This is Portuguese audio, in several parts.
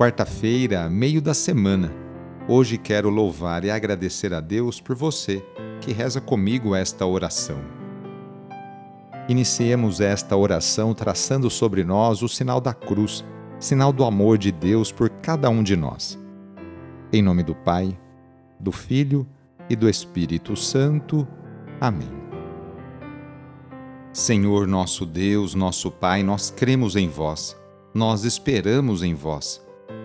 quarta-feira, meio da semana. Hoje quero louvar e agradecer a Deus por você que reza comigo esta oração. Iniciemos esta oração traçando sobre nós o sinal da cruz, sinal do amor de Deus por cada um de nós. Em nome do Pai, do Filho e do Espírito Santo. Amém. Senhor nosso Deus, nosso Pai, nós cremos em vós, nós esperamos em vós,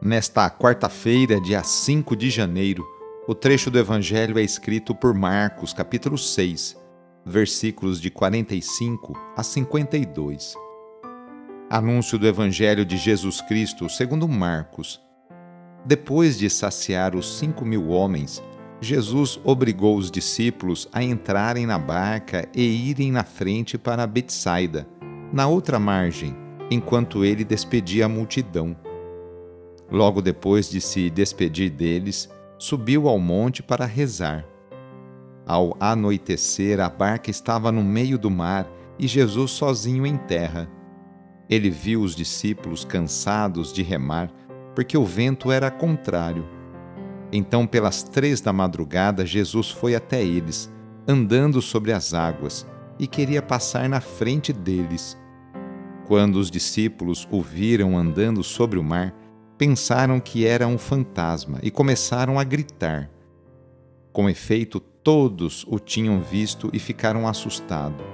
Nesta quarta-feira, dia 5 de janeiro, o trecho do Evangelho é escrito por Marcos, capítulo 6, versículos de 45 a 52. Anúncio do Evangelho de Jesus Cristo segundo Marcos. Depois de saciar os cinco mil homens, Jesus obrigou os discípulos a entrarem na barca e irem na frente para Betsaida, na outra margem, enquanto ele despedia a multidão. Logo depois de se despedir deles, subiu ao monte para rezar. Ao anoitecer, a barca estava no meio do mar e Jesus sozinho em terra. Ele viu os discípulos cansados de remar, porque o vento era contrário então, pelas três da madrugada, Jesus foi até eles, andando sobre as águas, e queria passar na frente deles. Quando os discípulos o viram andando sobre o mar, pensaram que era um fantasma e começaram a gritar. Com efeito, todos o tinham visto e ficaram assustados.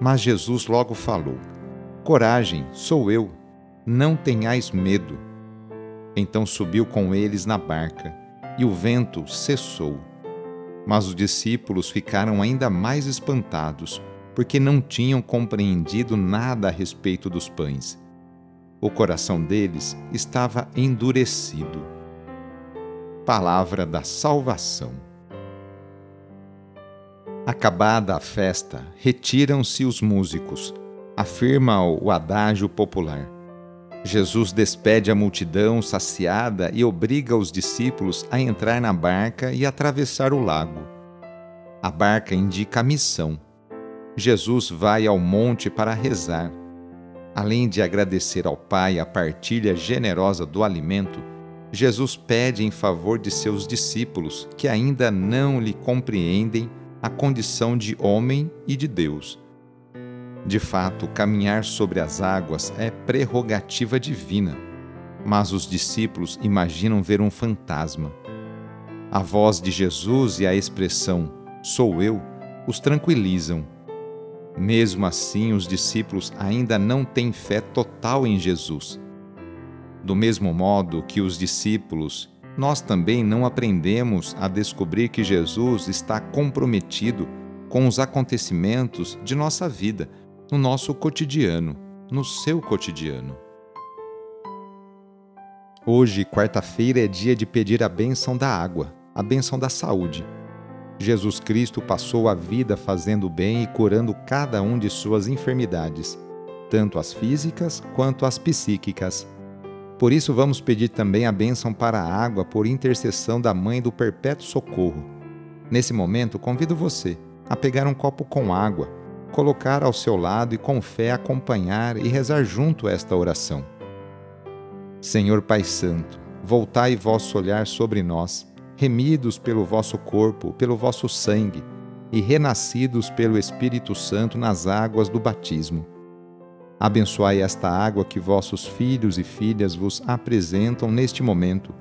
Mas Jesus logo falou: Coragem, sou eu, não tenhais medo. Então subiu com eles na barca e o vento cessou. Mas os discípulos ficaram ainda mais espantados, porque não tinham compreendido nada a respeito dos pães. O coração deles estava endurecido. Palavra da Salvação. Acabada a festa, retiram-se os músicos, afirma o adágio popular Jesus despede a multidão saciada e obriga os discípulos a entrar na barca e atravessar o lago. A barca indica a missão. Jesus vai ao monte para rezar. Além de agradecer ao Pai a partilha generosa do alimento, Jesus pede em favor de seus discípulos que ainda não lhe compreendem a condição de homem e de Deus de fato, caminhar sobre as águas é prerrogativa divina, mas os discípulos imaginam ver um fantasma. A voz de Jesus e a expressão sou eu os tranquilizam. Mesmo assim, os discípulos ainda não têm fé total em Jesus. Do mesmo modo que os discípulos, nós também não aprendemos a descobrir que Jesus está comprometido com os acontecimentos de nossa vida no nosso cotidiano, no seu cotidiano. Hoje, quarta-feira, é dia de pedir a bênção da água, a bênção da saúde. Jesus Cristo passou a vida fazendo bem e curando cada um de suas enfermidades, tanto as físicas quanto as psíquicas. Por isso, vamos pedir também a bênção para a água por intercessão da Mãe do Perpétuo Socorro. Nesse momento, convido você a pegar um copo com água colocar ao seu lado e com fé acompanhar e rezar junto esta oração. Senhor Pai Santo, voltai vosso olhar sobre nós, remidos pelo vosso corpo, pelo vosso sangue, e renascidos pelo Espírito Santo nas águas do batismo. Abençoai esta água que vossos filhos e filhas vos apresentam neste momento.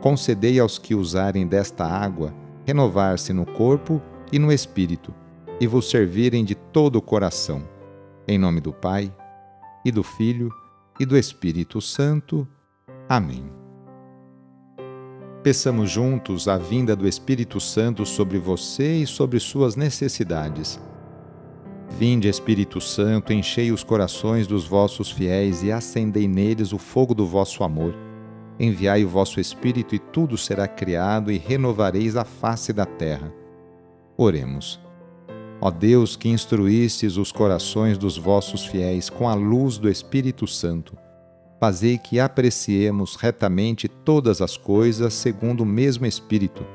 Concedei aos que usarem desta água renovar-se no corpo e no espírito e vos servirem de todo o coração. Em nome do Pai, e do Filho, e do Espírito Santo. Amém. Peçamos juntos a vinda do Espírito Santo sobre você e sobre suas necessidades. Vinde, Espírito Santo, enchei os corações dos vossos fiéis e acendei neles o fogo do vosso amor. Enviai o vosso Espírito e tudo será criado e renovareis a face da terra. Oremos. Ó Deus, que instruístes os corações dos vossos fiéis com a luz do Espírito Santo, fazei que apreciemos retamente todas as coisas segundo o mesmo Espírito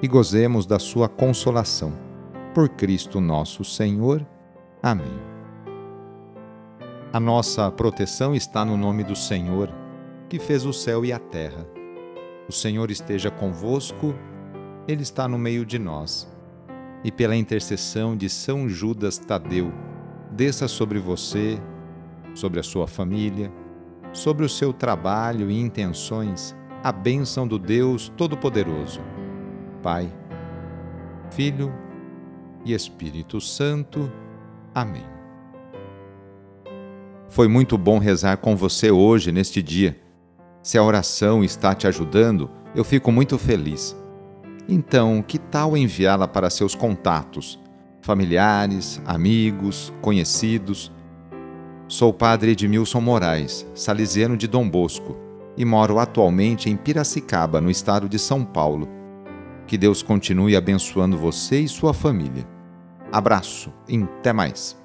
e gozemos da sua consolação. Por Cristo nosso Senhor. Amém. A nossa proteção está no nome do Senhor, que fez o céu e a terra. O Senhor esteja convosco, Ele está no meio de nós. E pela intercessão de São Judas Tadeu, desça sobre você, sobre a sua família, sobre o seu trabalho e intenções, a bênção do Deus Todo-Poderoso. Pai, Filho e Espírito Santo. Amém. Foi muito bom rezar com você hoje, neste dia. Se a oração está te ajudando, eu fico muito feliz. Então, que tal enviá-la para seus contatos, familiares, amigos, conhecidos? Sou padre Edmilson Moraes, salesiano de Dom Bosco, e moro atualmente em Piracicaba, no estado de São Paulo. Que Deus continue abençoando você e sua família. Abraço e até mais.